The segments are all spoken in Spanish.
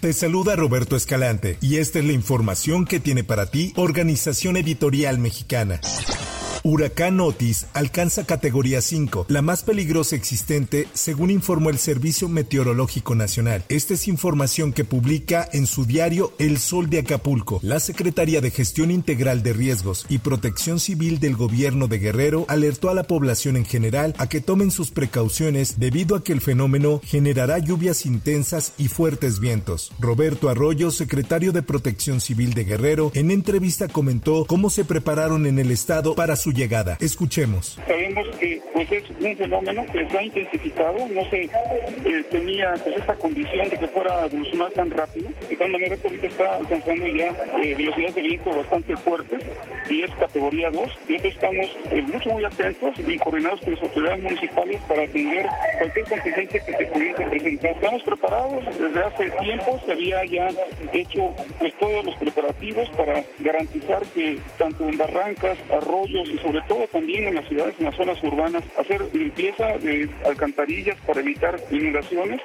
Te saluda Roberto Escalante y esta es la información que tiene para ti Organización Editorial Mexicana. Huracán Otis alcanza categoría 5, la más peligrosa existente, según informó el Servicio Meteorológico Nacional. Esta es información que publica en su diario El Sol de Acapulco. La Secretaría de Gestión Integral de Riesgos y Protección Civil del Gobierno de Guerrero alertó a la población en general a que tomen sus precauciones debido a que el fenómeno generará lluvias intensas y fuertes vientos. Roberto Arroyo, secretario de Protección Civil de Guerrero, en entrevista comentó cómo se prepararon en el estado para su llegada. Escuchemos. Sabemos que pues es un fenómeno que se ha intensificado, no se eh, tenía pues esta condición de que fuera a evolucionar tan rápido, de tal manera que ahorita está alcanzando ya eh, velocidades de viento bastante fuertes y es categoría 2 y entonces estamos eh, mucho muy atentos y coordinados con las autoridades municipales para atender cualquier contingencia que se pudiese presentar. Estamos preparados desde hace tiempo, se había ya hecho pues, todos los preparativos para garantizar que tanto en barrancas, arroyos y sobre todo también en las ciudades, en las zonas urbanas, hacer limpieza de alcantarillas para evitar inundaciones.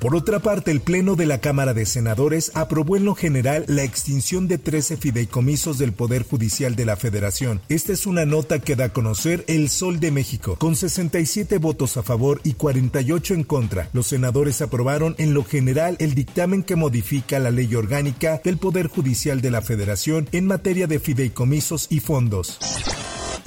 Por otra parte, el Pleno de la Cámara de Senadores aprobó en lo general la extinción de 13 fideicomisos del Poder Judicial de la Federación. Esta es una nota que da a conocer El Sol de México. Con 67 votos a favor y 48 en contra, los senadores aprobaron en lo general el dictamen que modifica la ley orgánica del Poder Judicial de la Federación en materia de fideicomisos y fondos.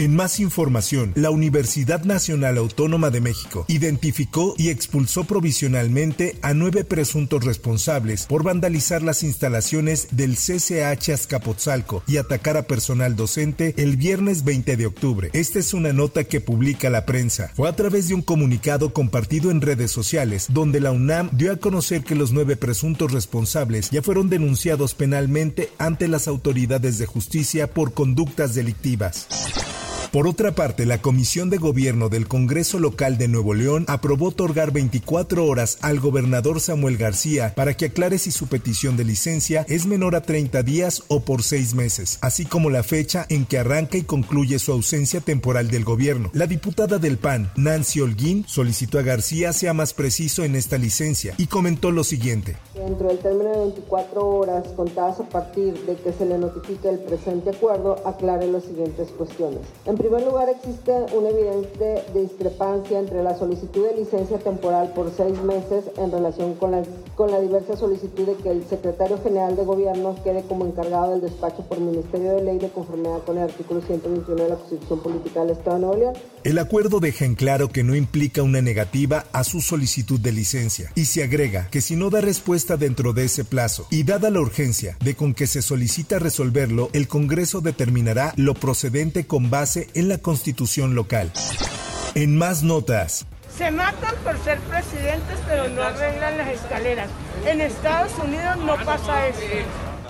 En más información, la Universidad Nacional Autónoma de México identificó y expulsó provisionalmente a nueve presuntos responsables por vandalizar las instalaciones del CCH Azcapotzalco y atacar a personal docente el viernes 20 de octubre. Esta es una nota que publica la prensa. Fue a través de un comunicado compartido en redes sociales, donde la UNAM dio a conocer que los nueve presuntos responsables ya fueron denunciados penalmente ante las autoridades de justicia por conductas delictivas. Por otra parte, la Comisión de Gobierno del Congreso Local de Nuevo León aprobó otorgar 24 horas al gobernador Samuel García para que aclare si su petición de licencia es menor a 30 días o por seis meses, así como la fecha en que arranca y concluye su ausencia temporal del gobierno. La diputada del PAN, Nancy Holguín, solicitó a García sea más preciso en esta licencia y comentó lo siguiente. Dentro del término de 24 horas contadas a partir de que se le notifique el presente acuerdo, aclare las siguientes cuestiones. En primer lugar, existe una evidente discrepancia entre la solicitud de licencia temporal por seis meses en relación con la, con la diversa solicitud de que el secretario general de gobierno quede como encargado del despacho por Ministerio de Ley de conformidad con el artículo 121 de la Constitución Política del Estado de Nuevo León. El acuerdo deja en claro que no implica una negativa a su solicitud de licencia y se agrega que si no da respuesta dentro de ese plazo y dada la urgencia de con que se solicita resolverlo, el Congreso determinará lo procedente con base en la constitución local. En más notas. Se matan por ser presidentes, pero no arreglan las escaleras. En Estados Unidos no pasa eso.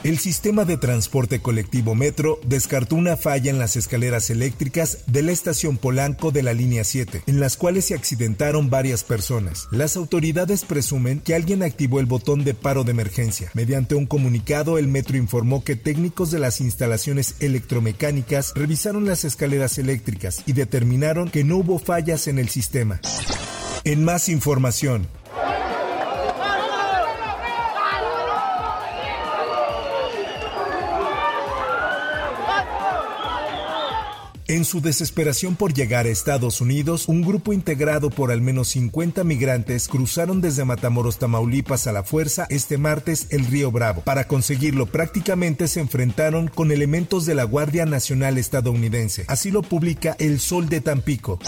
El sistema de transporte colectivo Metro descartó una falla en las escaleras eléctricas de la estación Polanco de la línea 7, en las cuales se accidentaron varias personas. Las autoridades presumen que alguien activó el botón de paro de emergencia. Mediante un comunicado, el Metro informó que técnicos de las instalaciones electromecánicas revisaron las escaleras eléctricas y determinaron que no hubo fallas en el sistema. En más información, En su desesperación por llegar a Estados Unidos, un grupo integrado por al menos 50 migrantes cruzaron desde Matamoros, Tamaulipas a la fuerza este martes el río Bravo. Para conseguirlo prácticamente se enfrentaron con elementos de la Guardia Nacional estadounidense. Así lo publica El Sol de Tampico.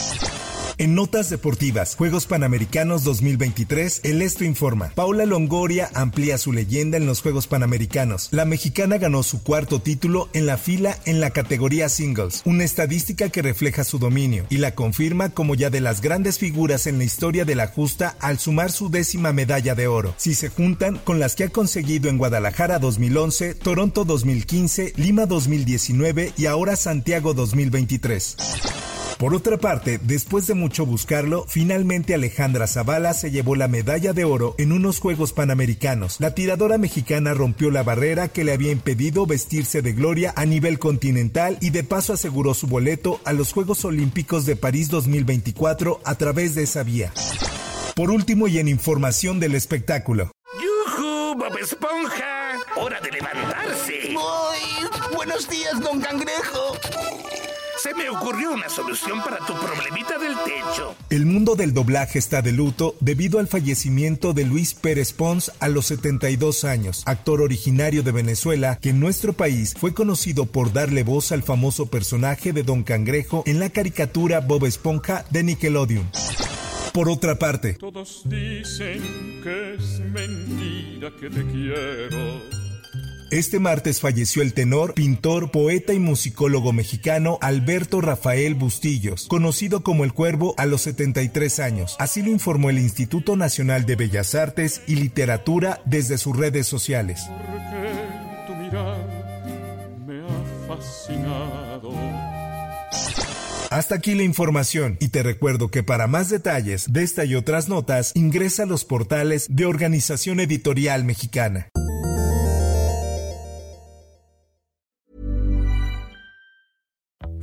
En notas deportivas, Juegos Panamericanos 2023, el Esto informa. Paula Longoria amplía su leyenda en los Juegos Panamericanos. La mexicana ganó su cuarto título en la fila en la categoría singles, una estadística que refleja su dominio y la confirma como ya de las grandes figuras en la historia de la justa al sumar su décima medalla de oro. Si se juntan con las que ha conseguido en Guadalajara 2011, Toronto 2015, Lima 2019 y ahora Santiago 2023. Por otra parte, después de mucho buscarlo, finalmente Alejandra Zavala se llevó la medalla de oro en unos Juegos Panamericanos. La tiradora mexicana rompió la barrera que le había impedido vestirse de gloria a nivel continental y de paso aseguró su boleto a los Juegos Olímpicos de París 2024 a través de esa vía. Por último y en información del espectáculo. ¡Yujú, Bob Esponja! ¡Hora de levantarse! ¡Ay! ¡Buenos días, don Cangrejo! Se me ocurrió una solución para tu problemita del techo. El mundo del doblaje está de luto debido al fallecimiento de Luis Pérez Pons a los 72 años, actor originario de Venezuela que en nuestro país fue conocido por darle voz al famoso personaje de Don Cangrejo en la caricatura Bob Esponja de Nickelodeon. Por otra parte, todos dicen que es mentira que te quiero. Este martes falleció el tenor, pintor, poeta y musicólogo mexicano Alberto Rafael Bustillos, conocido como El Cuervo a los 73 años. Así lo informó el Instituto Nacional de Bellas Artes y Literatura desde sus redes sociales. Porque tu mirar me ha fascinado. Hasta aquí la información y te recuerdo que para más detalles de esta y otras notas ingresa a los portales de Organización Editorial Mexicana.